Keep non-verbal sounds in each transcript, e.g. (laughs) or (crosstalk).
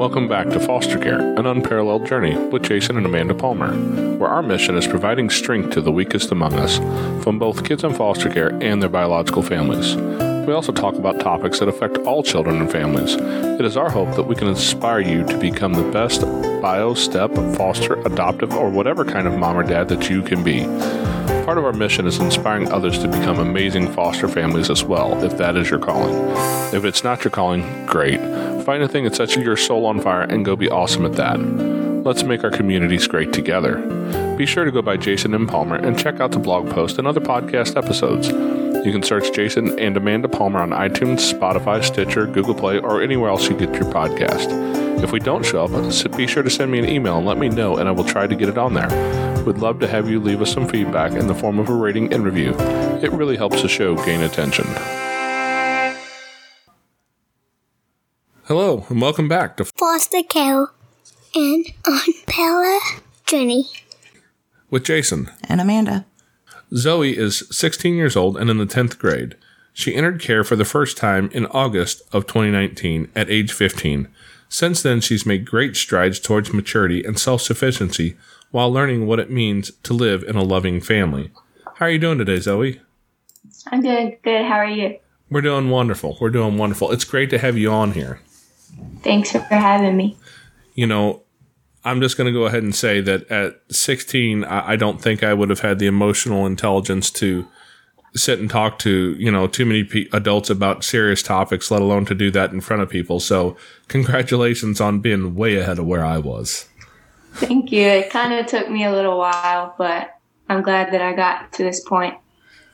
Welcome back to Foster Care, an unparalleled journey with Jason and Amanda Palmer, where our mission is providing strength to the weakest among us, from both kids in foster care and their biological families. We also talk about topics that affect all children and families. It is our hope that we can inspire you to become the best bio, step, foster, adoptive, or whatever kind of mom or dad that you can be. Part of our mission is inspiring others to become amazing foster families as well, if that is your calling. If it's not your calling, great. Find a thing that sets your soul on fire and go be awesome at that. Let's make our communities great together. Be sure to go by Jason M. Palmer and check out the blog post and other podcast episodes. You can search Jason and Amanda Palmer on iTunes, Spotify, Stitcher, Google Play, or anywhere else you get your podcast. If we don't show up, be sure to send me an email and let me know, and I will try to get it on there. We'd love to have you leave us some feedback in the form of a rating and review. It really helps the show gain attention. Hello, and welcome back to Foster Care and on Pella Journey. with Jason. and Amanda. Zoe is 16 years old and in the 10th grade. She entered care for the first time in August of 2019 at age 15. Since then, she's made great strides towards maturity and self sufficiency while learning what it means to live in a loving family. How are you doing today, Zoe? I'm doing good. How are you? We're doing wonderful. We're doing wonderful. It's great to have you on here. Thanks for having me. You know, I'm just going to go ahead and say that at 16, I, I don't think I would have had the emotional intelligence to sit and talk to, you know, too many pe- adults about serious topics, let alone to do that in front of people. So, congratulations on being way ahead of where I was. Thank you. It kind of took me a little while, but I'm glad that I got to this point.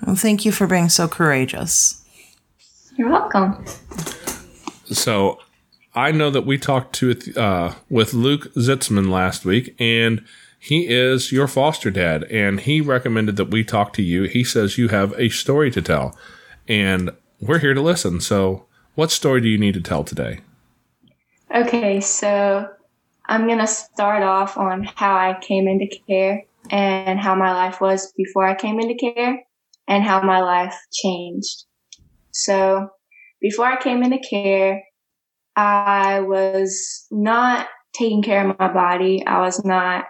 Well, thank you for being so courageous. You're welcome. So, I know that we talked to uh, with Luke Zitzman last week, and he is your foster dad, and he recommended that we talk to you. He says you have a story to tell, and we're here to listen. So, what story do you need to tell today? Okay, so I'm going to start off on how I came into care and how my life was before I came into care and how my life changed. So, before I came into care, I was not taking care of my body. I was not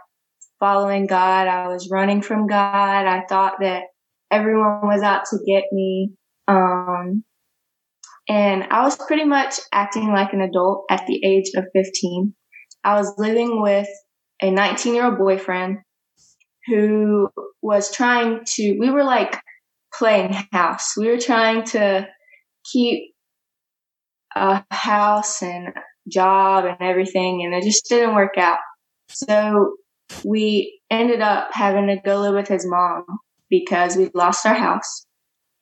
following God. I was running from God. I thought that everyone was out to get me. Um, and I was pretty much acting like an adult at the age of 15. I was living with a 19 year old boyfriend who was trying to, we were like playing house. We were trying to keep house and job and everything, and it just didn't work out. So we ended up having to go live with his mom because we lost our house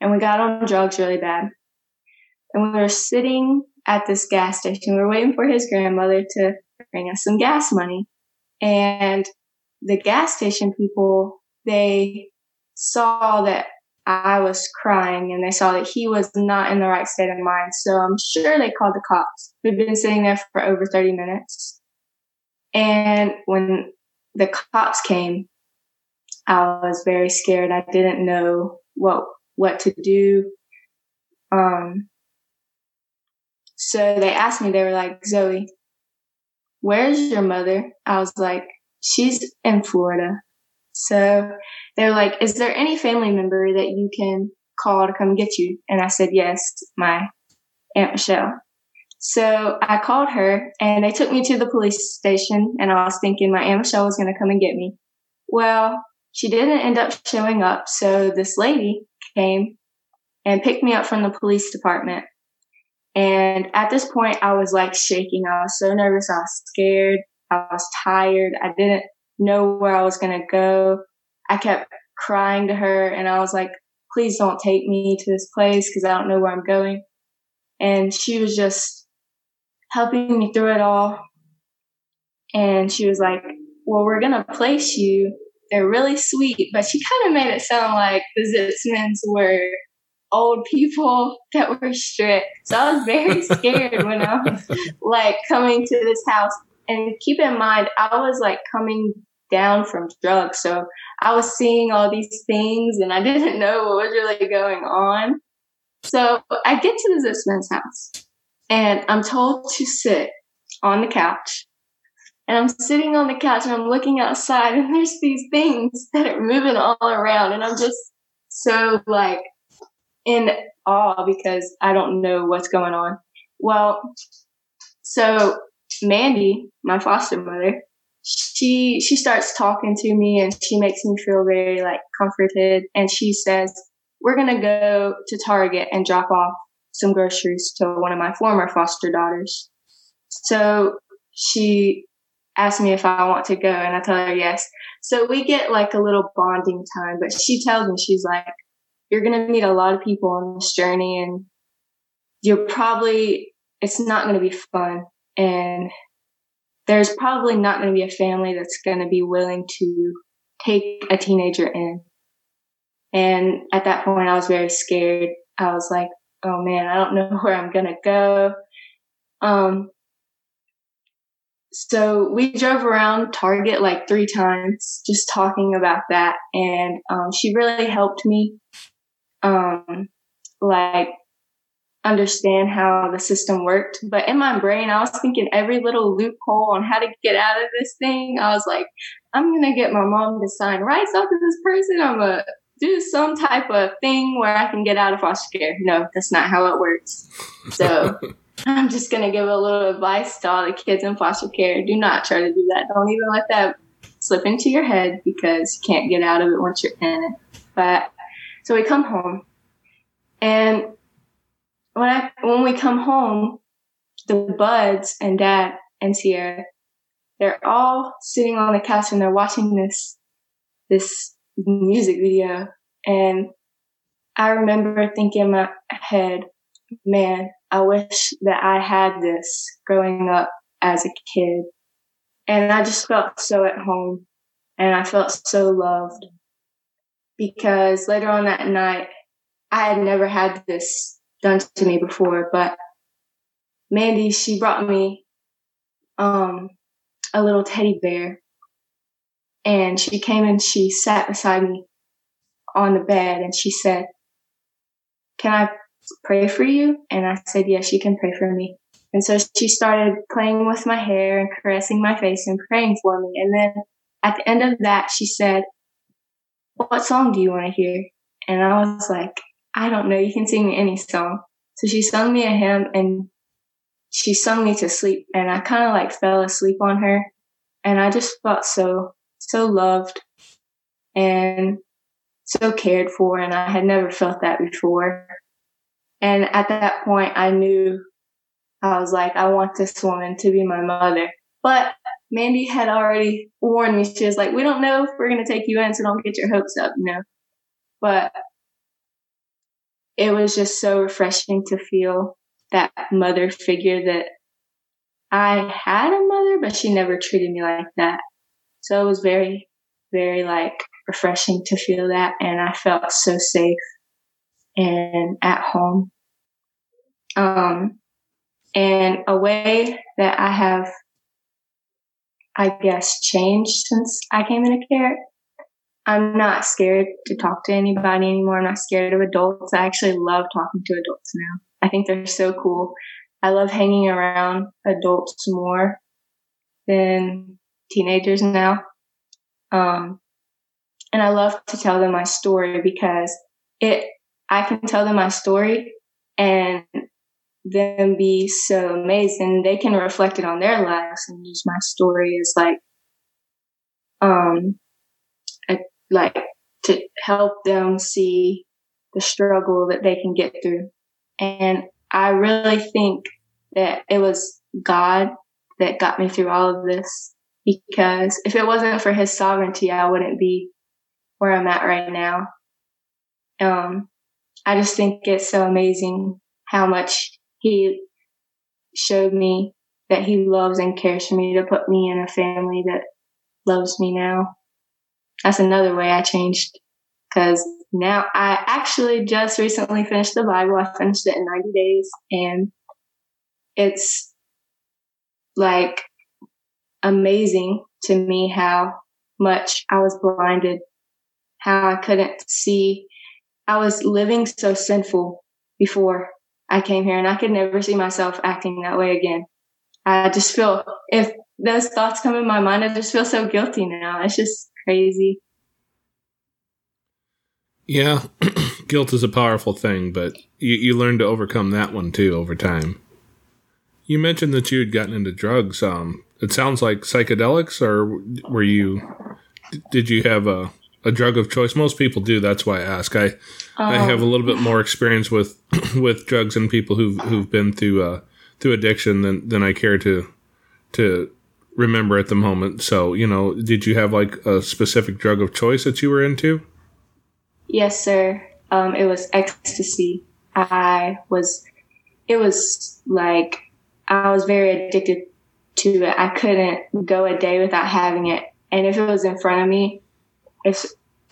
and we got on drugs really bad. And we were sitting at this gas station. We were waiting for his grandmother to bring us some gas money. And the gas station people, they saw that I was crying and they saw that he was not in the right state of mind. So I'm sure they called the cops. We've been sitting there for over 30 minutes. And when the cops came, I was very scared. I didn't know what what to do. Um so they asked me, they were like, Zoe, where's your mother? I was like, she's in Florida. So they're like, is there any family member that you can call to come get you? And I said, yes, my Aunt Michelle. So I called her and they took me to the police station and I was thinking my Aunt Michelle was going to come and get me. Well, she didn't end up showing up. So this lady came and picked me up from the police department. And at this point, I was like shaking. I was so nervous. I was scared. I was tired. I didn't know where I was going to go. I kept crying to her and I was like, please don't take me to this place because I don't know where I'm going. And she was just helping me through it all. And she was like, well, we're going to place you. They're really sweet, but she kind of made it sound like the Zitzmans were old people (laughs) that were strict. So I was very (laughs) scared when I was like coming to this house. And keep in mind, I was like coming down from drugs. So I was seeing all these things and I didn't (laughs) know what was really going on. So I get to the Zitzman's house and I'm told to sit on the couch. And I'm sitting on the couch and I'm looking outside and (laughs) there's these things that are moving all around and I'm just so like in awe because I don't know what's going on. Well, so Mandy, my foster mother, she she starts talking to me and she makes me feel very like comforted and she says, "We're going to go to Target and drop off some groceries to one of my former foster daughters." So she asked me if I want to go and I tell her yes. So we get like a little bonding time, but she tells me she's like, you're going to meet a lot of people on this journey and you're probably, it's not going to be fun. And there's probably not going to be a family that's going to be willing to take a teenager in. And at that point, I was very scared. I was like, oh man, I don't know (laughs) where I'm going to go. Um, so we drove around Target like three times, just talking about that. And um, she really helped me, um, like, understand how the system worked. But in my brain, I was thinking every little loophole on how to get out of this thing. I was like, I'm going to get my mom to sign rights off of this person. I'm going to do some type of thing where I can get out of foster care. No, that's not how it works. So. (laughs) I'm just going to give a little advice to all the kids in foster care. Do not try to do that. Don't even let that slip into your head because you can't get out of it once you're in it. But so we come home and when I, when we come home, the buds and dad and Sierra, they're all sitting on the couch and they're watching this, this music video. And I remember thinking in my head, man, I wish that I had this growing up as a kid. And I just felt so at home and I felt so loved because later on that night, I had never had this done to me before, but Mandy, she brought me, um, a little teddy bear and she came and she sat beside me on the bed and she said, can I pray for you? And I said, yes, you can pray for me. And so she started playing with my hair and caressing my face and praying for me. And then at the end of that, she said, what song do you want to hear? And I was like, I don't know. You can sing me any song. So she sung me a hymn and she sung me to sleep. And I kind of like fell asleep on her. And I just felt so, so loved and so cared for. And I had never felt that before. And at that point, I knew I was like, I want this woman to be my mother. But Mandy had already warned me. She was like, we don't know if we're going to take you in, so don't get your hopes up, you know. But it was just so refreshing to feel that mother figure that I had a mother, but she never treated me like that. So it was very, very like refreshing to feel that. And I felt so safe and at home. Um, and a way that I have, I guess, changed since I came into care. I'm not scared to talk to anybody anymore. I'm not scared of adults. I actually love talking to adults now. I think they're so cool. I love hanging around adults more than teenagers now. Um, and I love to tell them my story because it, I can tell them my story and them be so amazing. They can reflect it on their lives and use my story as like, um, like to help them see the struggle that they can get through. And I really think that it was God that got me through all of this because if it wasn't for his sovereignty, I wouldn't be where I'm at right now. Um, I just think it's so amazing how much he showed me that he loves and cares for me to put me in a family that loves me now. That's another way I changed because now I actually just recently finished the Bible. I finished it in 90 days and it's like amazing to me how much I was blinded, how I couldn't see. I was living so sinful before I came here and I could never see myself acting that way again. I just feel if those thoughts come in my mind, I just feel so guilty now. It's just crazy. Yeah, (clears throat) guilt is a powerful thing, but you, you learn to overcome that one too over time. You mentioned that you had gotten into drugs. Um, it sounds like psychedelics, or were you? Did you have a, a drug of choice? Most people do. That's why I ask. I I have a little bit more experience with (clears throat) with drugs and people who've who've been through uh, through addiction than than I care to to remember at the moment. So you know, did you have like a specific drug of choice that you were into? Yes, sir. Um, it was ecstasy. I was, it was like, I was very addicted to it. I couldn't go a day without having it. And if it was in front of me, if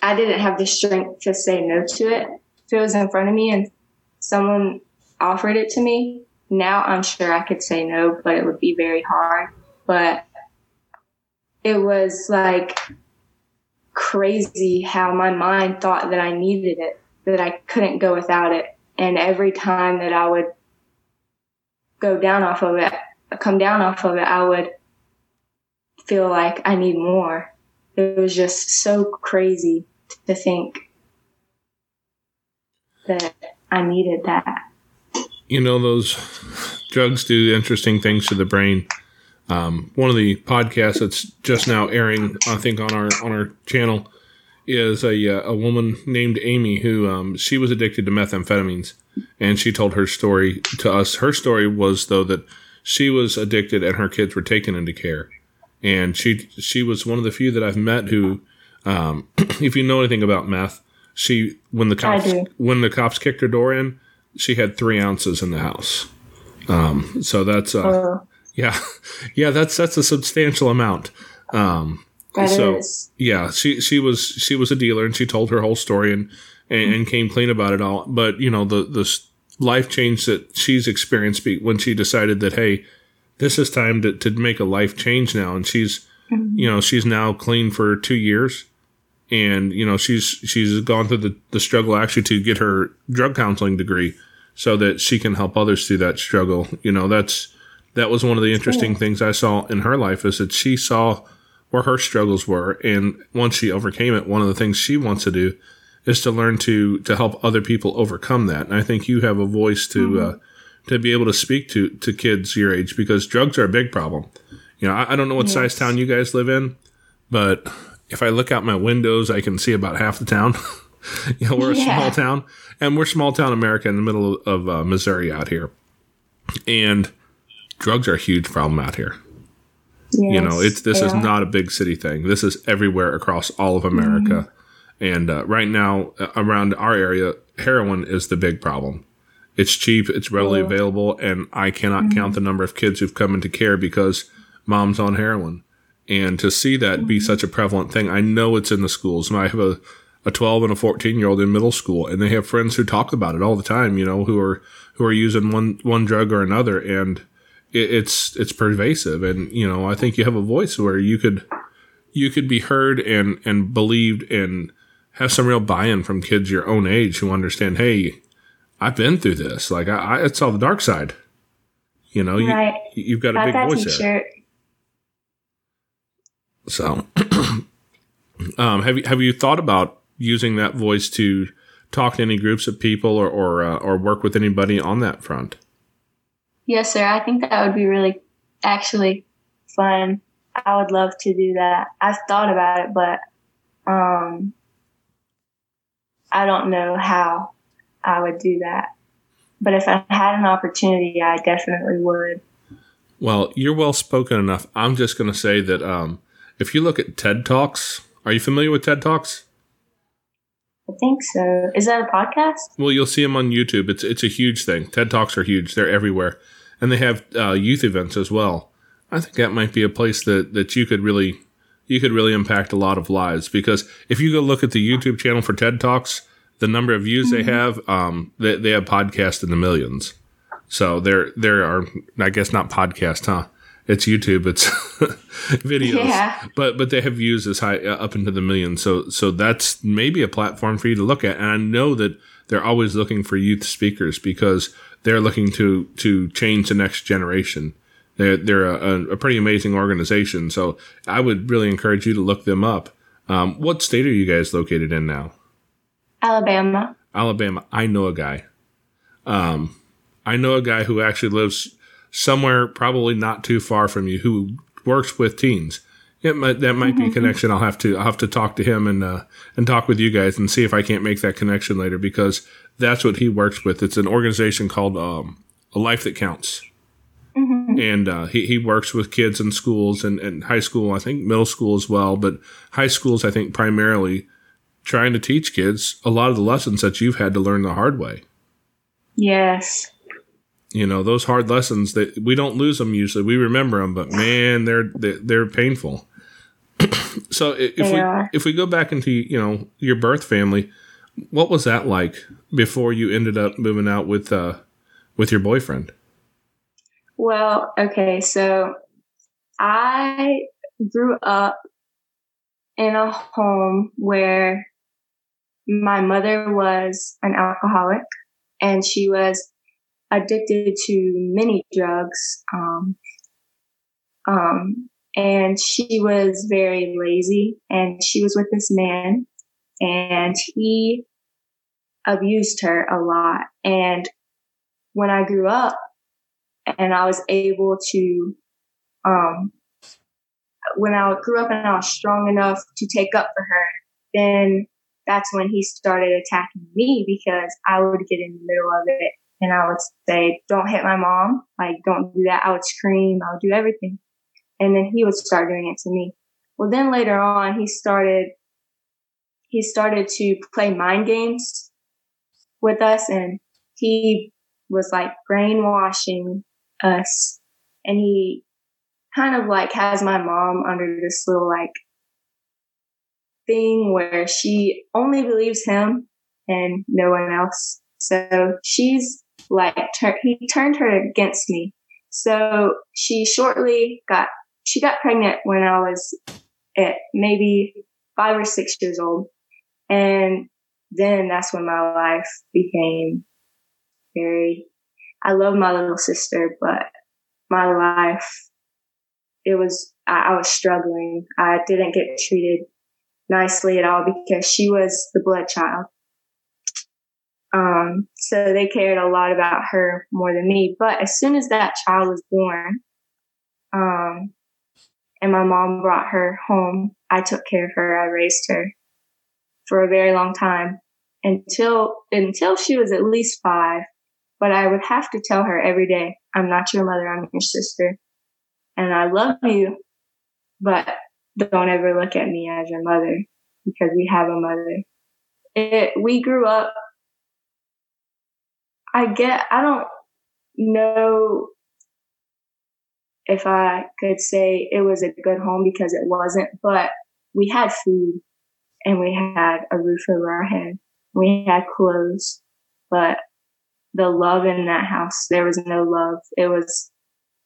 I didn't have the strength to say no to it, if it was in front of me and someone offered it to me, now I'm sure I could say no, but it would be very hard. But it was like crazy how my mind thought that I needed it, that I couldn't go without it. And every time that I would go down off of it, come down off of it, I would feel like I need more. It was just so crazy to think that I needed that. You know, those drugs do interesting things to the brain. Um, one of the podcasts that's just now airing, I think, on our on our channel is a uh, a woman named Amy who um, she was addicted to methamphetamines, and she told her story to us. Her story was though that she was addicted and her kids were taken into care, and she she was one of the few that I've met who, um, (clears throat) if you know anything about meth, she when the cops when the cops kicked her door in, she had three ounces in the house. Um, so that's uh. Yeah, (laughs) yeah, that's that's a substantial amount. Um, that so is. yeah, she she was she was a dealer and she told her whole story and, and, and came clean about it all. But you know the the life change that she's experienced when she decided that hey, this is time to to make a life change now, and she's mm-hmm. you know she's now clean for two years, and you know she's she's gone through the the struggle actually to get her drug counseling degree so that she can help others through that struggle. You know that's that was one of the interesting things I saw in her life is that she saw where her struggles were. And once she overcame it, one of the things she wants to do is to learn to, to help other people overcome that. And I think you have a voice to, mm-hmm. uh, to be able to speak to, to kids your age because drugs are a big problem. You know, I, I don't know what yes. size town you guys live in, but if I look out my windows, I can see about half the town. (laughs) you know, we're yeah. a small town and we're small town America in the middle of uh, Missouri out here. And drugs are a huge problem out here. Yes, you know, it's this is not a big city thing. This is everywhere across all of America. Mm-hmm. And uh, right now, uh, around our area, heroin is the big problem. It's cheap, it's readily oh. available, and I cannot mm-hmm. count the number of kids who've come into care because mom's on heroin. And to see that mm-hmm. be such a prevalent thing, I know it's in the schools. I have a, a 12 and a 14 year old in middle school, and they have friends who talk about it all the time, you know, who are who are using one one drug or another, and it's it's pervasive, and you know I think you have a voice where you could you could be heard and and believed and have some real buy-in from kids your own age who understand. Hey, I've been through this. Like I, I saw the dark side. You know, right. you, have got a big voice there. So, (clears throat) um, have you have you thought about using that voice to talk to any groups of people or or, uh, or work with anybody on that front? Yes, sir. I think that would be really actually fun. I would love to do that. I've thought about it, but um, I don't know how I would do that. But if I had an opportunity, I definitely would. Well, you're well spoken enough. I'm just going to say that um, if you look at TED Talks, are you familiar with TED Talks? I think so. Is that a podcast? Well, you'll see them on YouTube. It's it's a huge thing. TED Talks are huge. They're everywhere, and they have uh, youth events as well. I think that might be a place that that you could really you could really impact a lot of lives because if you go look at the YouTube channel for TED Talks, the number of views mm-hmm. they have, um, they, they have podcasts in the millions. So there there are I guess not podcasts, huh? It's YouTube, it's (laughs) videos, yeah. but but they have views as high uh, up into the millions. So so that's maybe a platform for you to look at. And I know that they're always looking for youth speakers because they're looking to to change the next generation. They're, they're a, a, pretty amazing organization. So I would really encourage you to look them up. Um, what state are you guys located in now? Alabama. Alabama. I know a guy. Um, I know a guy who actually lives somewhere probably not too far from you who works with teens. It might, that might be a mm-hmm. connection. I'll have to I'll have to talk to him and uh, and talk with you guys and see if I can't make that connection later because that's what he works with. It's an organization called um, A Life That Counts. Mm-hmm. And uh, he, he works with kids in schools and, and high school, I think middle school as well, but high schools, I think primarily trying to teach kids a lot of the lessons that you've had to learn the hard way. Yes. You know, those hard lessons that we don't lose them usually. We remember them, but man, they're, they're, they're painful. (clears throat) so if they we, are. if we go back into, you know, your birth family, what was that like before you ended up moving out with, uh, with your boyfriend? Well, okay, so I grew up in a home where my mother was an alcoholic and she was addicted to many drugs. Um, um, and she was very lazy and she was with this man and he abused her a lot. And when I grew up and I was able to, um, when I grew up and I was strong enough to take up for her, then that's when he started attacking me because I would get in the middle of it and I would say, don't hit my mom. Like, don't do that. I would scream. I would do everything. And then he would start doing it to me. Well, then later on, he started, he started to play mind games with us and he was like brainwashing us and he kind of like has my mom under this little like thing where she only believes him and no one else. So she's like, tur- he turned her against me. So she shortly got, she got pregnant when I was at maybe five or six years old. And then that's when my life became very, I love my little sister, but my life, it was, I, I was struggling. I didn't get treated nicely at all because she was the blood child. Um, so they cared a lot about her more than me. But as soon as that child was born, um, and my mom brought her home, I took care of her. I raised her for a very long time until, until she was at least five. But I would have to tell her every day, I'm not your mother, I'm your sister. And I love you, but don't ever look at me as your mother because we have a mother. It, we grew up, I get, I don't know if I could say it was a good home because it wasn't, but we had food and we had a roof over our head. We had clothes, but the love in that house, there was no love. It was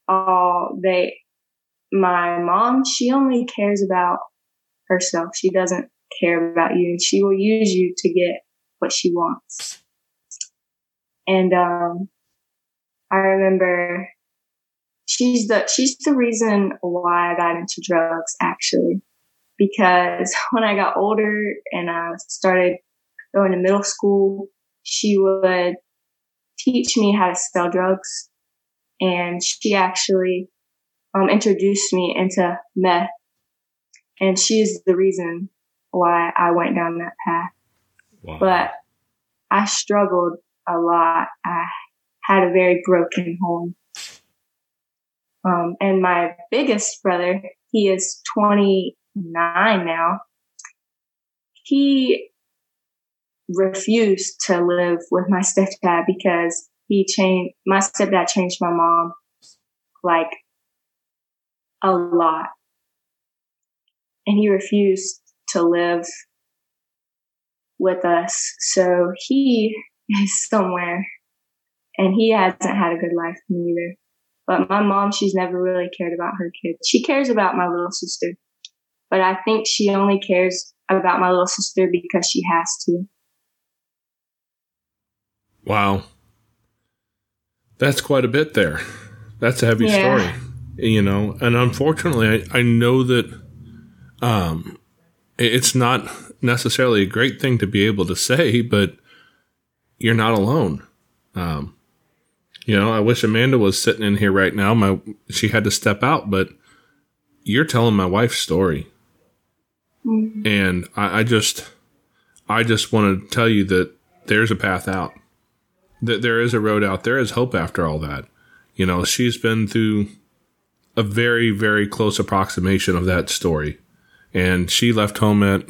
all they, my mom, she only cares about herself. She doesn't care about you and she will use you to get what she wants. And, um, I remember she's the, she's the reason why I got into drugs actually. Because (laughs) when I got older and I started going to middle school, she would teach me how to sell drugs. And she actually um, introduced me into meth. And she's the reason why I went down that path. Wow. But I struggled a lot. I had a very broken home. Um, and my biggest brother, he is 29 now. He refused to live with my stepdad because he changed, my stepdad changed my mom like a lot. And he refused to live with us. So he (laughs) somewhere and he hasn't had a good life either. But my mom, she's never really cared about her kids. She cares about my little sister, but I think she only cares about my little sister because she has to. Wow. That's quite a bit there. That's a heavy yeah. story. you know, and unfortunately, I, I know that um, it's not necessarily a great thing to be able to say, but you're not alone. Um, you know, I wish Amanda was sitting in here right now. My she had to step out, but you're telling my wife's story, mm-hmm. and I, I just, I just want to tell you that there's a path out. That there is a road out. There is hope after all that. You know, she's been through a very, very close approximation of that story. And she left home at,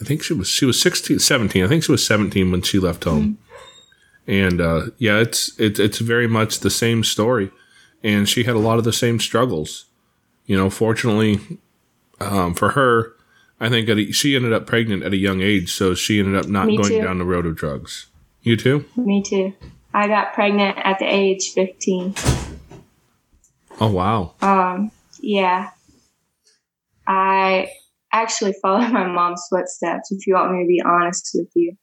I think she was, she was 16, 17. I think she was 17 when she left home. And, uh, yeah, it's, it's, it's very much the same story. And she had a lot of the same struggles. You know, fortunately, um, for her, I think a, she ended up pregnant at a young age. So she ended up not Me going too. down the road of drugs. You too? Me too. I got pregnant at the age 15. Oh wow. Um yeah. I actually followed (laughs) my mom's footsteps if you want me to be honest with you.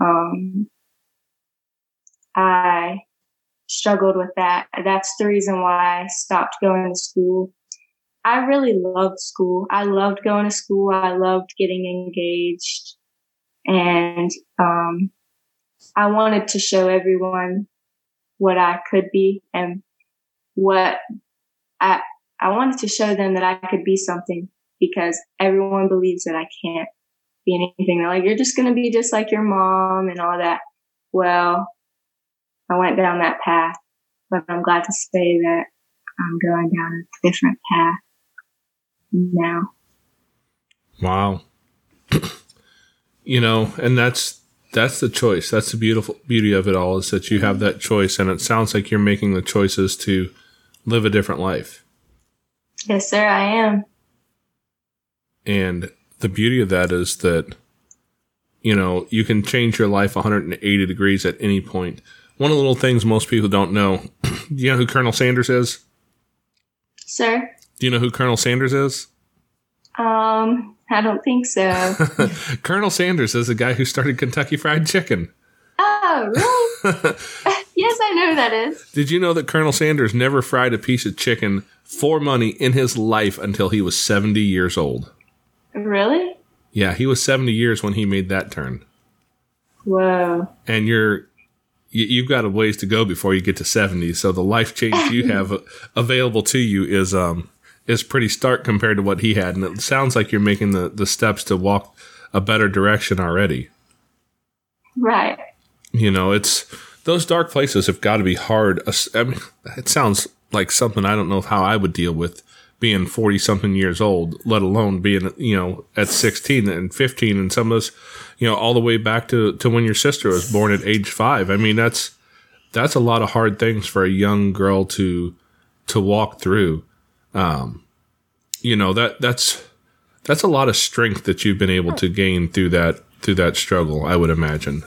Um I struggled with that. That's the reason why I stopped going to school. I really loved school. I loved going to school. I loved getting engaged. And um, I wanted to show everyone what I could be and what I I wanted to show them that I could be something because everyone believes that I can't be anything. They're like, you're just going to be just like your mom and all that. Well, I went down that path, but I'm glad to say that I'm going down a different path now. Wow. (clears throat) you know, and that's that's the choice. That's the beautiful beauty of it all is that you have that choice and it sounds like you're making the choices to live a different life. Yes, sir, I am. And the beauty of that is that, you know, you can change your life 180 degrees at any point. One of the little things most people don't know (clears throat) do you know who Colonel Sanders is? Sir? Do you know who Colonel Sanders is? Um, I don't think so. (laughs) Colonel Sanders is the guy who started Kentucky Fried Chicken. Oh, really? (laughs) (laughs) yes, I know who that is. Did you know that Colonel Sanders never fried a piece of chicken for money in his life until he was 70 years old? Really? Yeah, he was 70 years when he made that turn. Whoa. And you're you, have got a ways to go before you get to 70. So the life change you (laughs) have available to you is um is pretty stark compared to what he had, and it sounds like you're making the the steps to walk a better direction already. Right. You know, it's those dark places have got to be hard. I mean, it sounds like something I don't know how I would deal with being 40 something years old, let alone being, you know, at 16 and 15 and some of those, you know, all the way back to, to when your sister was born at age five. I mean, that's, that's a lot of hard things for a young girl to, to walk through. Um, you know, that, that's, that's a lot of strength that you've been able to gain through that, through that struggle, I would imagine.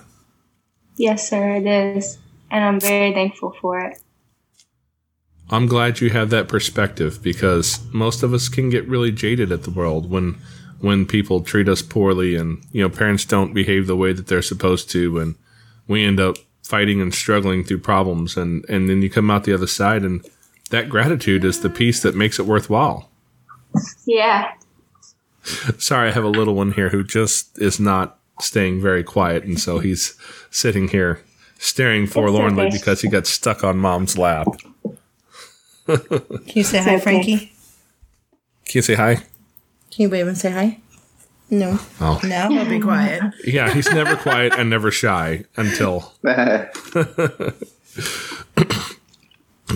Yes, sir, it is. And I'm very thankful for it. I'm glad you have that perspective because most of us can get really jaded at the world when when people treat us poorly and you know parents don't behave the way that they're supposed to and we end up fighting and struggling through problems and and then you come out the other side and that gratitude is the piece that makes it worthwhile. Yeah. Sorry, I have a little one here who just is not staying very quiet and so he's sitting here staring forlornly because he got stuck on mom's lap. Can you say hi, Frankie? Can you say hi? Can you wave and say hi? No. Oh. No, (laughs) he'll be quiet. Yeah, he's never quiet and never shy until. (laughs) (laughs)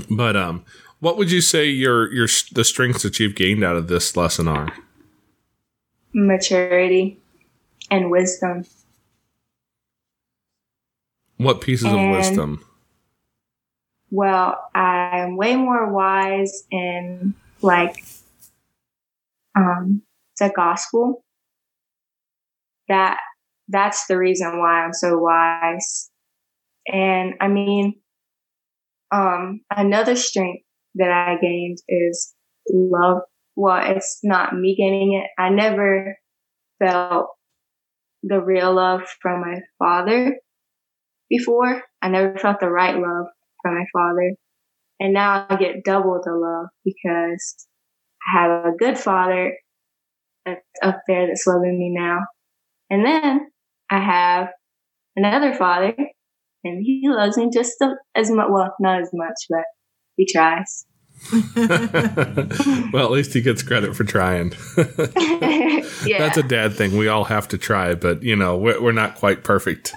but um, what would you say your your the strengths that you've gained out of this lesson are? Maturity and wisdom. What pieces and, of wisdom? Well, I'm way more wise in like um the gospel. That that's the reason why I'm so wise. And I mean, um, another strength that I gained is love. Well, it's not me gaining it. I never felt the real love from my father before. I never felt the right love from my father. And now I get double the love because I have a good father that's up there that's loving me now. And then I have another father and he loves me just as much. Well, not as much, but he tries. (laughs) well, at least he gets credit for trying. (laughs) yeah. That's a dad thing. We all have to try, but you know, we're, we're not quite perfect.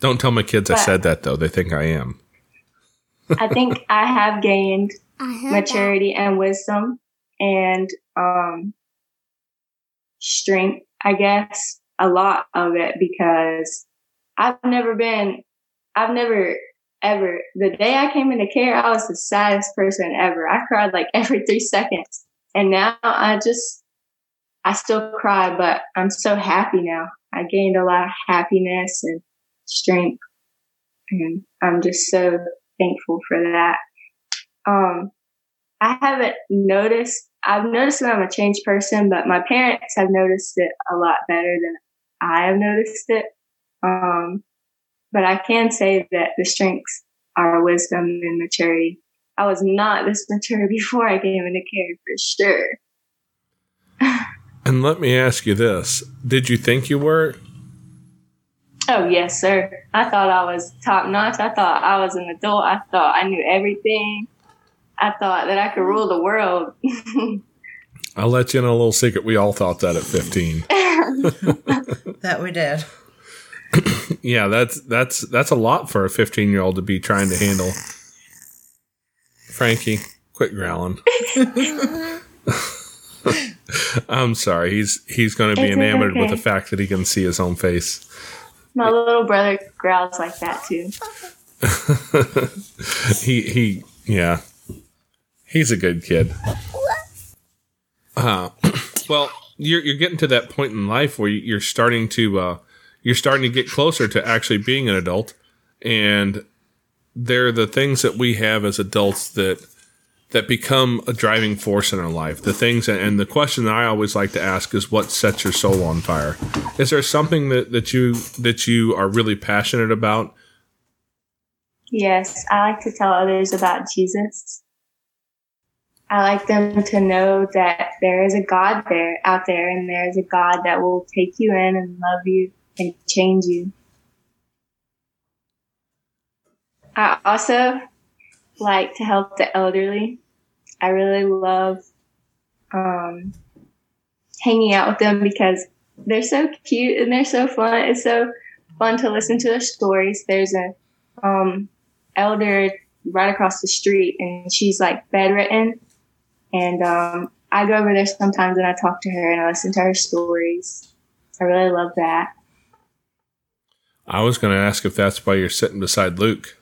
Don't tell my kids but I said that though. They think I am. I think I have gained maturity that. and wisdom and um, strength, I guess, a lot of it because I've never been, I've never ever. The day I came into care, I was the saddest person ever. I cried like every three seconds. And now I just, I still cry, but I'm so happy now. I gained a lot of happiness and strength. And I'm just so thankful for that. Um, I haven't noticed, I've noticed that I'm a changed person, but my parents have noticed it a lot better than I have noticed it. Um, but I can say that the strengths are wisdom and maturity. I was not this mature (laughs) before I came into care for sure. and let me ask you this. Did you think you were? (laughs) Oh, yes, sir. I thought I was top notch. I thought I was an adult. I thought I knew everything. I thought that I could rule the world. (laughs) I'll let you in a little secret. We all thought that at 15. (laughs) that we did. (clears throat) yeah, that's that's that's a lot for a 15 year old to be trying to handle. Frankie, quit growling. I'm sorry. He's he's going to be it's enamored okay. with the fact that he can see his own face. My little brother growls like that too. (laughs) he he yeah. He's a good kid. Uh, (coughs) well, you're you're getting to that point in life where you're starting to uh, you're starting to get closer to actually being an adult. And they're the things that we have as adults that that become a driving force in our life. The things and the question that I always like to ask is what sets your soul on fire? Is there something that, that you that you are really passionate about? Yes, I like to tell others about Jesus. I like them to know that there is a God there out there and there is a God that will take you in and love you and change you. I also like to help the elderly. I really love um, hanging out with them because they're so cute and they're so fun. It's so fun to listen to their stories. There's a um, elder right across the street, and she's like bedridden, and um, I go over there sometimes and I talk to her and I listen to her stories. I really love that. I was going to ask if that's why you're sitting beside Luke.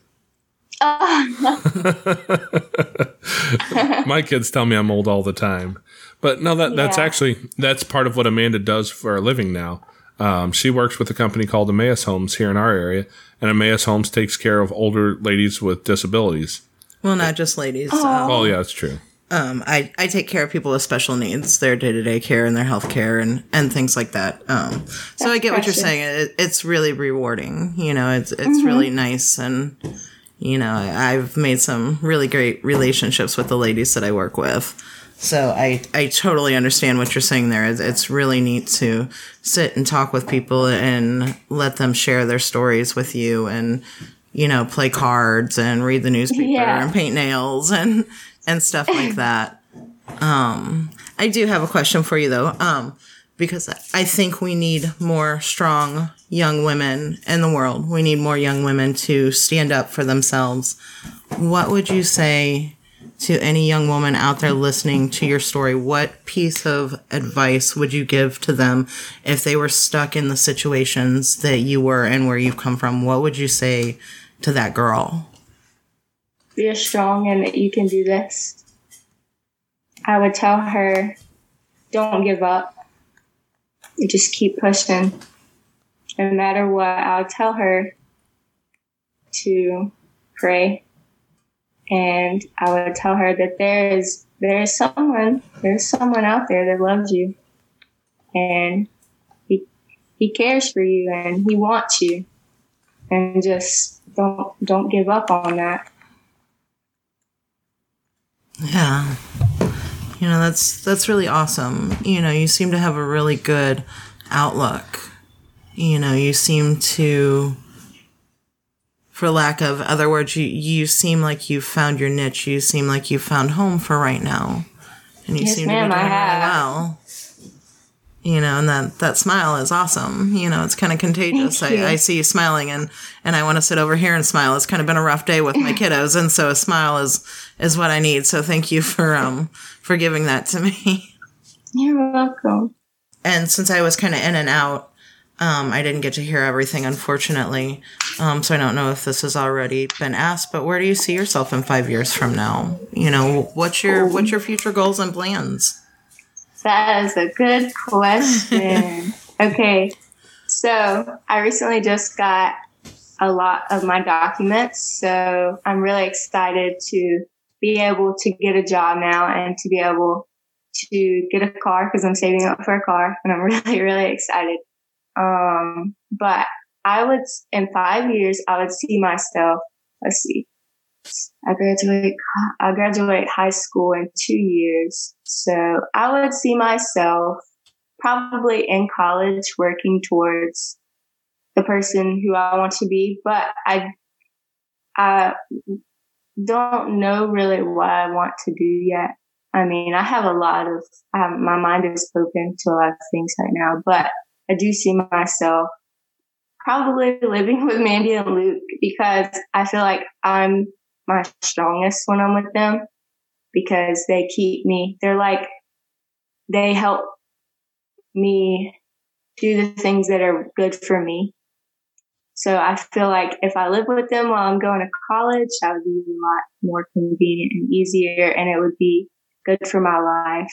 (laughs) My kids tell me I'm old all the time, but no, that that's yeah. actually that's part of what Amanda does for a living now. Um, she works with a company called Emmaus Homes here in our area, and Emmaus Homes takes care of older ladies with disabilities. Well, not just ladies. Um, oh, yeah, that's true um, I, I take care of people with special needs, their day to day care and their health care and, and things like that. Um, so I get what you're saying. It, it's really rewarding. You know, it's, it's mm-hmm. really nice. And, you know, I've made some really great relationships with the ladies that I work with. So I, I totally understand what you're saying there. It's, really neat to sit and talk with people and let them share their stories with you and, you know, play cards and read the newspaper (laughs) yeah. and paint nails and, and stuff like (laughs) that. Um, I do have a question for you though, um, because I think we need more strong young women in the world. We need more young women to stand up for themselves. What would you say to any young woman out there listening to your story? What piece of advice would you give to them if they were stuck in the situations that you were and where you've come from? What would you say to that girl? you're strong and that you can do this. I would tell her, don't give up. Just keep pushing. No matter what, I would tell her to pray. And I would tell her that there is there is someone, there's someone out there that loves you. And he he cares for you and he wants you. And just don't don't give up on that. Yeah. You know, that's that's really awesome. You know, you seem to have a really good outlook. You know, you seem to for lack of other words, you you seem like you found your niche. You seem like you found home for right now. And you Yes, seem to ma'am, be I doing really well. You know, and that that smile is awesome. You know, it's kind of contagious. I, I see you smiling, and and I want to sit over here and smile. It's kind of been a rough day with my (laughs) kiddos, and so a smile is is what I need. So thank you for um for giving that to me. You're welcome. And since I was kind of in and out, um, I didn't get to hear everything, unfortunately. Um, so I don't know if this has already been asked. But where do you see yourself in five years from now? You know, what's your what's your future goals and plans? That is a good question. (laughs) okay, so I recently just got a lot of my documents, so I'm really excited to be able to get a job now and to be able to get a car because I'm saving up for a car, and I'm (laughs) really, really excited. Um, but I would, in five years, I would see myself. Let's see. I graduate. I graduate high school in two years, so I would see myself probably in college working towards the person who I want to be. But I, I don't know really what I want to do yet. I mean, I have a lot of. Have, my mind is open to a lot of things right now, but I do see myself probably living (laughs) with Mandy and Luke because I feel like I'm my strongest when I'm with them because they keep me, they're like, they help me do the things that are good for me. So I feel like if I live with them while I'm going to college, that would be a lot more convenient and easier and it would be good for my life.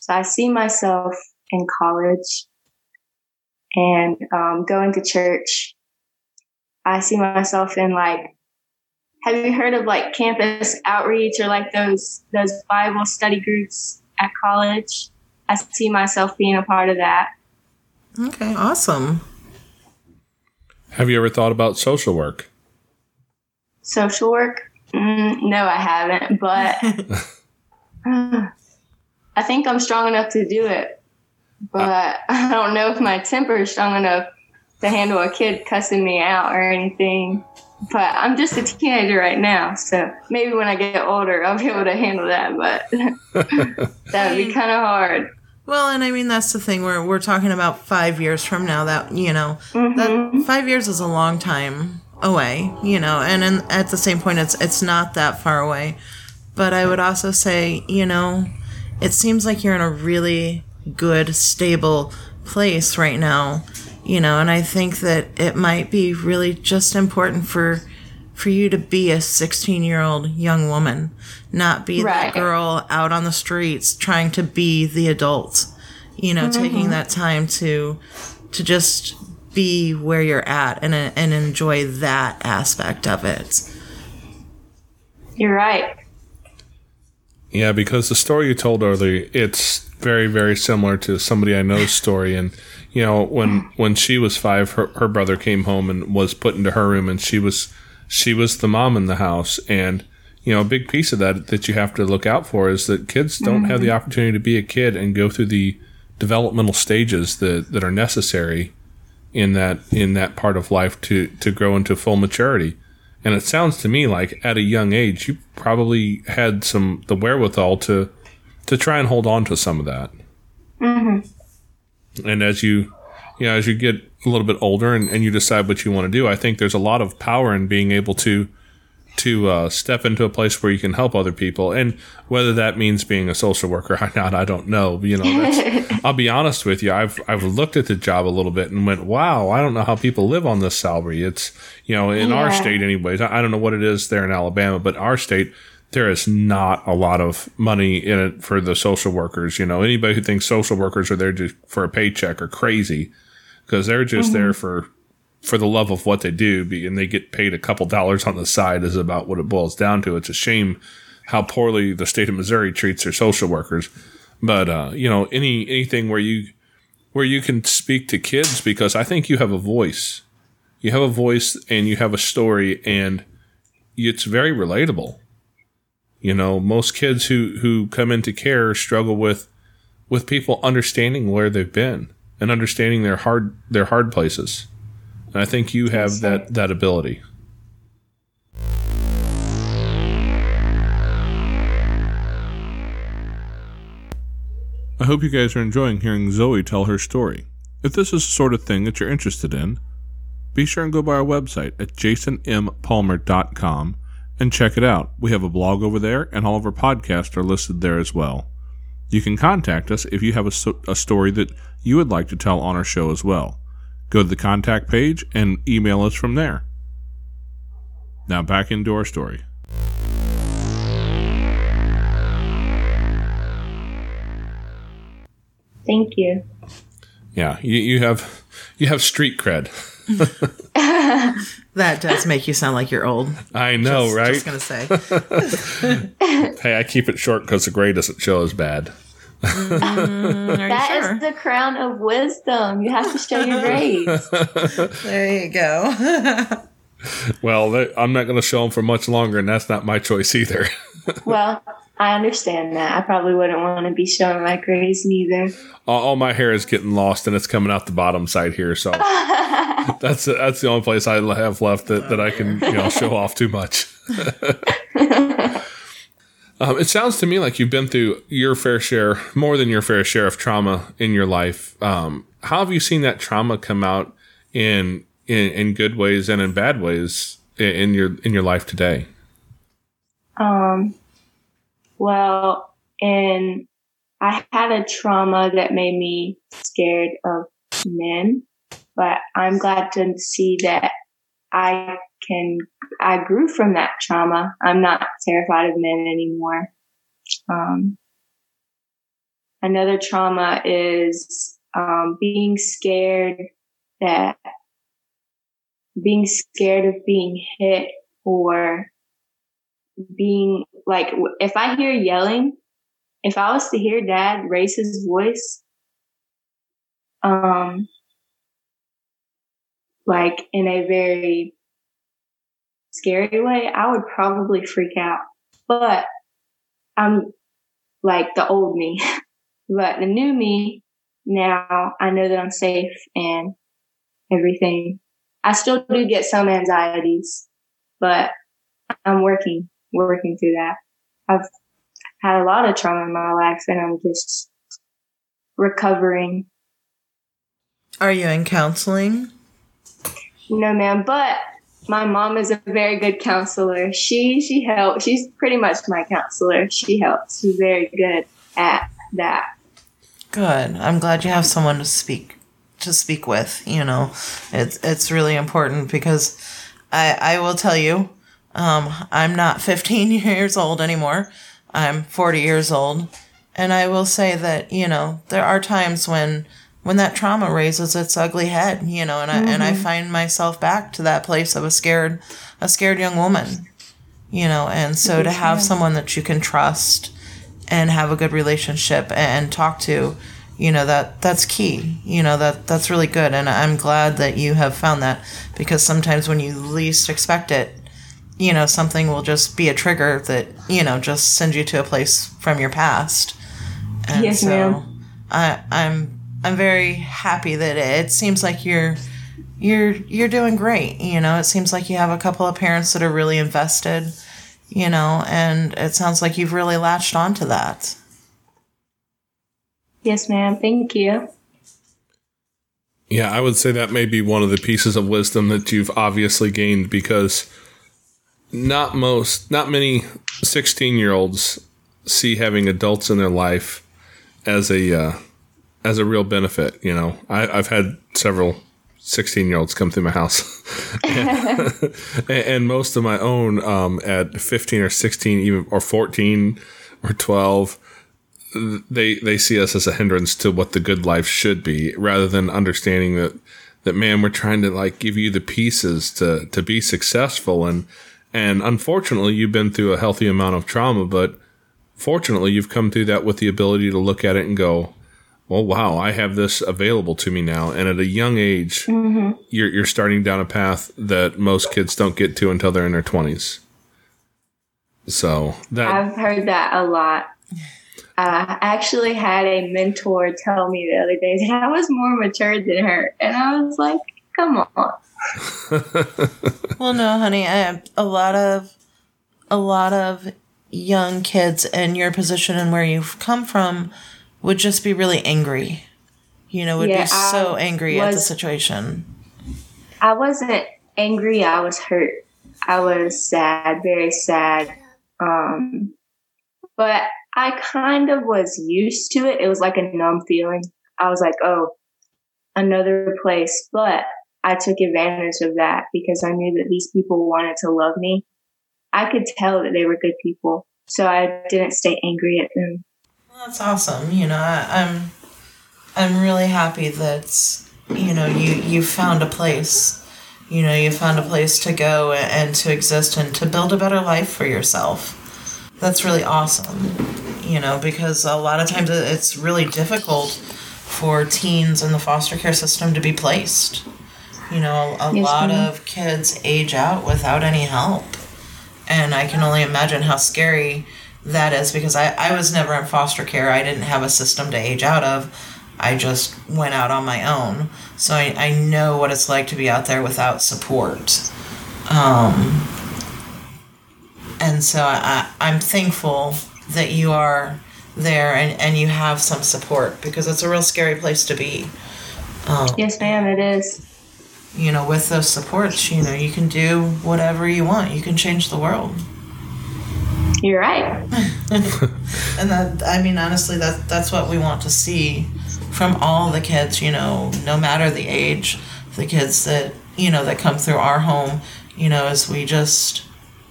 So I see myself in college and um, going to church. I see myself in like have you heard of like campus outreach or like those those Bible study groups at college? I see myself being a part of that. Okay, awesome. Have you ever thought about social work? Social work? Mm, no, I haven't, but (laughs) (sighs) I think I'm strong enough to do it. But (laughs) I don't know if my temper is strong enough to handle a kid cussing me out or anything. But I'm just a teenager right now, so maybe when I get older, I'll be able to handle that. But (laughs) that would be kind of hard. Well, and I mean that's the thing where we're talking about five years from now. That you know, that mm-hmm. five years is a long time away. You know, and, and at the same point, it's it's not that far away. But I would also say, you know, it seems like you're in a really good, stable place right now. You know, and I think that it might be really just important for for you to be a 16 year old young woman, not be that Right. girl out on the streets trying to be the adult. You know, mm-hmm. taking that time to to just be where you're at and and enjoy that aspect of it. You're right. Yeah, because the story you told earlier, it's very, very similar to somebody I know's story. And you know, when when she was five, her, her brother came home and was put into her room, and she was she was the mom in the house. And you know, a big piece of that that you have to look out for is that kids don't have the mm-hmm. opportunity to be a kid and go through the developmental stages that that are necessary in that in that part of life to to grow into full maturity. And it sounds to me like at a young age you probably had some the wherewithal to to try and hold on to some of that. Mm-hmm. And as you you know, as you get a little bit older and, and you decide what you want to do, I think there's a lot of power in being able to to uh, step into a place where you can help other people, and whether that means being a social worker (laughs) or not, I don't know. You know, that's, (laughs) I'll be honest with you. I've I've looked at the job a little bit and went, "Wow, I don't know how people live on this salary." It's you know, in our state, anyways. I I don't know what it is there in Alabama, but our state, there is not a lot of money in it for the social workers. You know, anybody who thinks social workers are there just for a paycheck are crazy because they're just there for for the love of what they do, and they get paid a couple dollars on the side is about what it boils down to. It's a shame how poorly the state of Missouri treats their social workers. But uh, you know, any anything where you where you can speak to kids because I think you have a voice. You have a voice and you have a story and it's very relatable. You know, most kids who who come into care struggle with with people understanding where they've been and understanding their hard their hard places. And I think you have that that ability. I hope you guys are enjoying hearing Zoe tell her story. If this is the sort of thing that you're interested in, be sure and go by our website at jasonmpalmer.com and check it out. We have a blog over there, and all of our podcasts are listed there as well. You can contact us if you have a, so- a story that you would like to tell on our show as well. Go to the contact page and email us from there. Now back into our story. Thank you. Yeah, you, you have you have street cred. (laughs) (laughs) That does make you sound like you're old. I know, Just- right? Just gonna say. (laughs) Hey, I keep it short because the grade doesn't show as bad. Mm-hmm. Are you That is sure? the crown of wisdom. You have to show your grades. (laughs) there you go. Well, I'm not going to show them for much longer, and that's not my choice either. well, I understand that. I probably wouldn't want to be showing my grades neither. all, all my hair is getting lost, and it's coming out the bottom side here. So (laughs) that's that's the only place I have left that, that I can you know show off too much. (laughs) um, it sounds to me like you've been through your fair share, more than your fair share of trauma in your life. Um, how have you seen that trauma come out in in, in good ways and in bad ways in, in your in your life today? Um, well, and I had a trauma that made me scared of men, but I'm glad to see that I can, I grew from that trauma. I'm not terrified of men anymore. Um, another trauma is, um, being scared that being scared of being hit or being like if I hear yelling, if I was to hear dad raise his voice, um, like in a very scary way, I would probably freak out. But I'm like the old me, (laughs) but the new me now I know that I'm safe and everything. I still do get some anxieties, but I'm working, working through that. I've had a lot of trauma in my life and I'm just recovering. Are you in counseling? No, ma'am, but my mom is a very good counselor. She, she helps. She's pretty much my counselor. She helps. She's very good at that. Good. I'm glad you have someone to speak to speak with. You know, it's it's really important because I I will tell you, um, I'm not 15 (laughs) years old anymore. I'm 40 years old, and I will say that you know there are times when when that trauma raises its ugly head. You know, and I and I find myself back to that place of a scared a scared young woman. You know, and so to have someone that you can trust and have a good relationship and talk to you know that that's key you know that that's really good and i'm glad that you have found that because sometimes when you least expect it you know something will just be a trigger that you know just sends you to a place from your past and Yes, ma'am. i i'm i'm very happy that it seems like you're you're you're doing great you know it seems like you have a couple of parents that are really invested you know and it sounds like you've really latched onto that Yes, ma'am. Thank you. Yeah, I would say that may be one of the pieces of wisdom that you've obviously gained because not most, not many 16 year olds see having adults in their life as a, uh, as a real benefit. You know, I, I've had several 16 year olds come through my house and, (laughs) and most of my own, um, at 15 or 16, even, or 14 or 12, they they see us as a hindrance to what the good life should be rather than understanding that that man we're trying to like give you the pieces to to be successful and and unfortunately you've been through a healthy amount of trauma but fortunately you've come through that with the ability to look at it and go well wow i have this available to me now. And at a young age you're you're starting down a path that most kids don't get to until they're in their 20s So that I've heard that a lot. Uh, I actually had a mentor tell me the other day that I was more mature than her, and I was like, "Come on." well, no, honey, I, a lot of a lot of young kids in your position and where you've come from would just be really angry. You know, would yeah, be so I angry was, at the situation. I wasn't angry. I was hurt. I was sad, very sad. Um, but I kind of was used to it. It was like a numb feeling. I was like, oh, another place. But I took advantage of that because I knew that these people wanted to love me. I could tell that they were good people. So I didn't stay angry at them. Well, that's awesome. You know, I, I'm I'm really happy that you know you you found a place. You know, you found a place to go and to exist and to build a better life for yourself. That's really awesome. You know, because a lot of times it's really difficult for teens in the foster care system to be placed. You know, a yes, lot ma'am. of kids age out without any help. And I can only imagine how scary that is because I, I was never in foster care. I didn't have a system to age out of. I just went out on my own. So I, I know what it's like to be out there without support. Um, and so I, I'm thankful that you are there and, and you have some support because it's a real scary place to be. Um, yes, ma'am, it is. You know, with those supports, you know, you can do whatever you want. You can change the world. You're right. (laughs) and that, I mean, honestly, that that's what we want to see from all the kids. You know, no matter the age, the kids that you know that come through our home. You know, as we just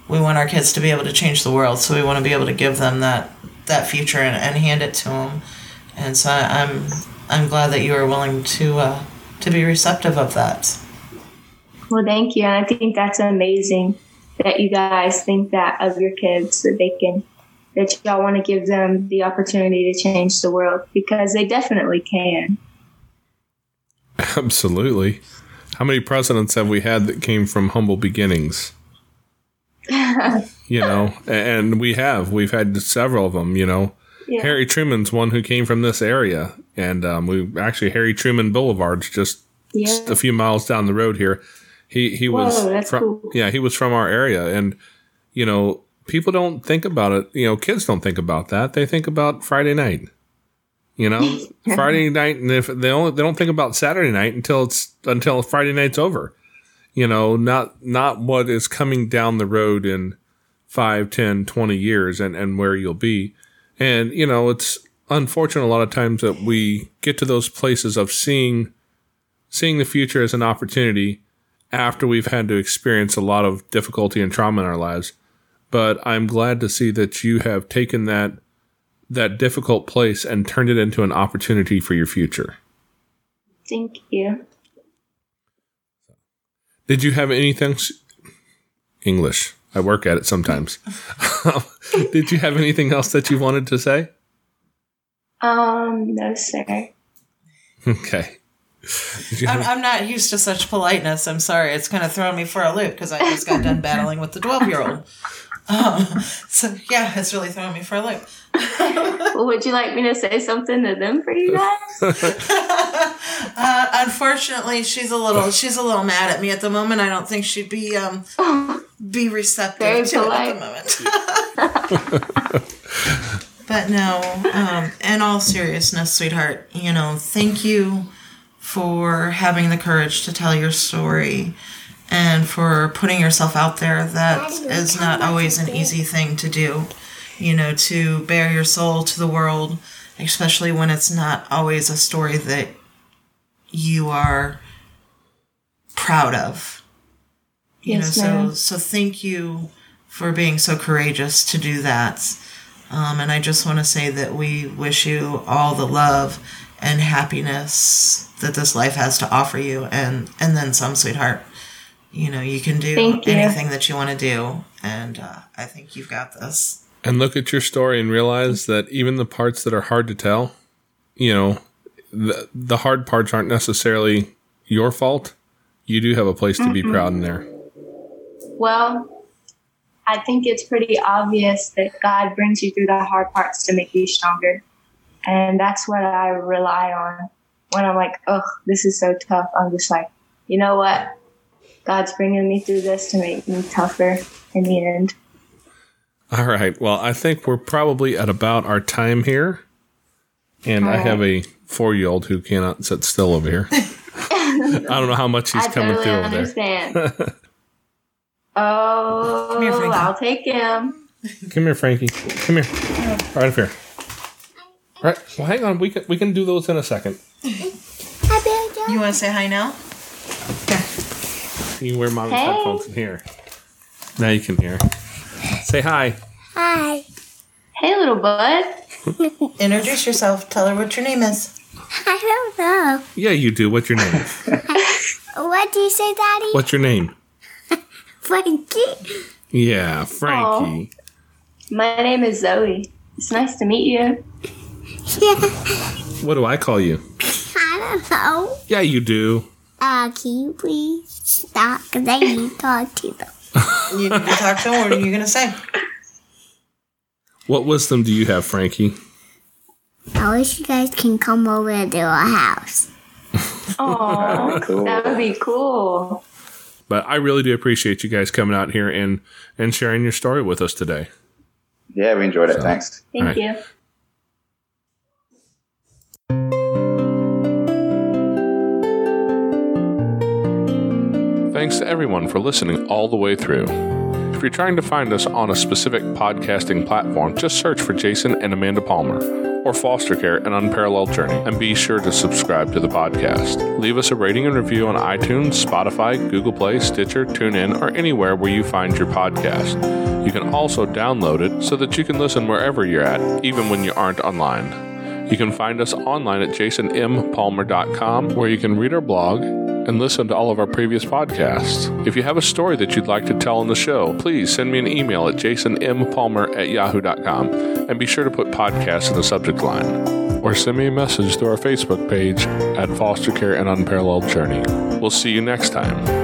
we want our kids to be able to change the world, so we want to be able to give them that that future and, and hand it to them. And so I, am I'm glad that you are willing to uh, to be receptive of that. Well, thank you, and I think that's amazing that you guys think that of your kids that they can that y'all want to give them the opportunity to change the world because they definitely can. (laughs) Absolutely. How many presidents have we had that came from humble beginnings? (laughs) you know, and we have. We've had several of them, you know. Yeah. Harry Truman's one who came from this area. And um, we actually, Harry Truman Boulevard's just, yeah. just a few miles down the road here. He, he Whoa, was from, cool. yeah, he was from our area. And, you know, people don't think about it. You know, kids don't think about that. They think about Friday night. You know, (laughs) Friday night, and if they only they don't think about Saturday night until it's until Friday night's over you know, not not what is coming down the road in 5, 10, 20 years and, and where you'll be. And, you know, it's unfortunate a lot of times that we get to those places of seeing seeing the future as an opportunity after we've had to experience a lot of difficulty and trauma in our lives. But I'm glad to see that you have taken that that difficult place and turned it into an opportunity for your future. Thank you. Did you have anything? English. I work at it sometimes. (laughs) Did you have anything else that you wanted to say? Um, no, sir. Okay. (laughs) I'm, I'm, not used to such politeness. I'm sorry. It's kind of throwing me for a loop because I just got done battling with the 12 year old. Um, so, yeah, it's really throwing me for a loop. (laughs) Would you like me to say something to them for you guys? (laughs) uh, unfortunately, she's a little she's a little mad at me at the moment. I don't think she'd be um be receptive Very to polite. it at the moment. but no, um, in all seriousness, sweetheart, you know, thank you for having the courage to tell your story and for putting yourself out there. That is not always an easy thing to do you know, to bare your soul to the world, especially when it's not always a story that you are proud of. You yes, know, ma'am. so so thank you for being so courageous to do that. Um, and I just want to say that we wish you all the love and happiness that this life has to offer you, and and then some, sweetheart. You know, you can do you. anything that you want to do, and uh, I think you've got this and look at your story and realize that even the parts that are hard to tell, you know, the the hard parts aren't necessarily your fault. You do have a place to be mm-hmm. proud in there. Well, I think it's pretty obvious that God brings you through the hard parts to make you stronger. And that's what I rely on when I'm like, oh, this is so tough. I'm just like, you know what? God's bringing me through this to make me tougher in the end. All right. Well, I think we're probably at about our time here. And I have a four year old who cannot sit still over here. (laughs) I don't know how much he's I coming totally through over there. (laughs) oh, here, I'll take him. Come here, Frankie. Come here. Right up here. All right. Well, hang on. We can we can do those in a second. Hi, Bear You want to say hi now? You can wear mom's Hey. headphones in here. Now you can hear. Say hi. Hi. Hey, little bud. (laughs) Introduce yourself. Tell her what your name is. I don't know. Yeah, you do. What's your name? (laughs) What do you say, Daddy? What's your name? (laughs) Frankie? Yeah, Frankie. My name is Zoe. It's nice to meet you. Yeah. (laughs) What do I call you? I don't know. Yeah, you do. Uh, can you please stop? Because I need to talk to them. You need to talk to him. What are you going to say? What wisdom do you have, Frankie? I wish you guys can come over to our house. Oh, (laughs) Cool. that would be cool. But I really do appreciate you guys coming out here and and sharing your story with us today. Yeah, we enjoyed it. Thanks. Thank Right. you. Thanks to everyone for listening all the way through. If you're trying to find us on a specific podcasting platform, just search for Jason and Amanda Palmer or Foster Care An Unparalleled Journey and be sure to subscribe to the podcast. Leave us a rating and review on iTunes, Spotify, Google Play, Stitcher, TuneIn, or anywhere where you find your podcast. You can also download it so that you can listen wherever you're at, even when you aren't online. You can find us online at jasonmpalmer.com where you can read our blog and listen to all of our previous podcasts. If you have a story that you'd like to tell on the show, please send me an email at jasonmpalmer at yahoo.com and be sure to put podcast in the subject line. Or send me a message through our Facebook page at Foster Care An Unparalleled Journey. We'll see you next time.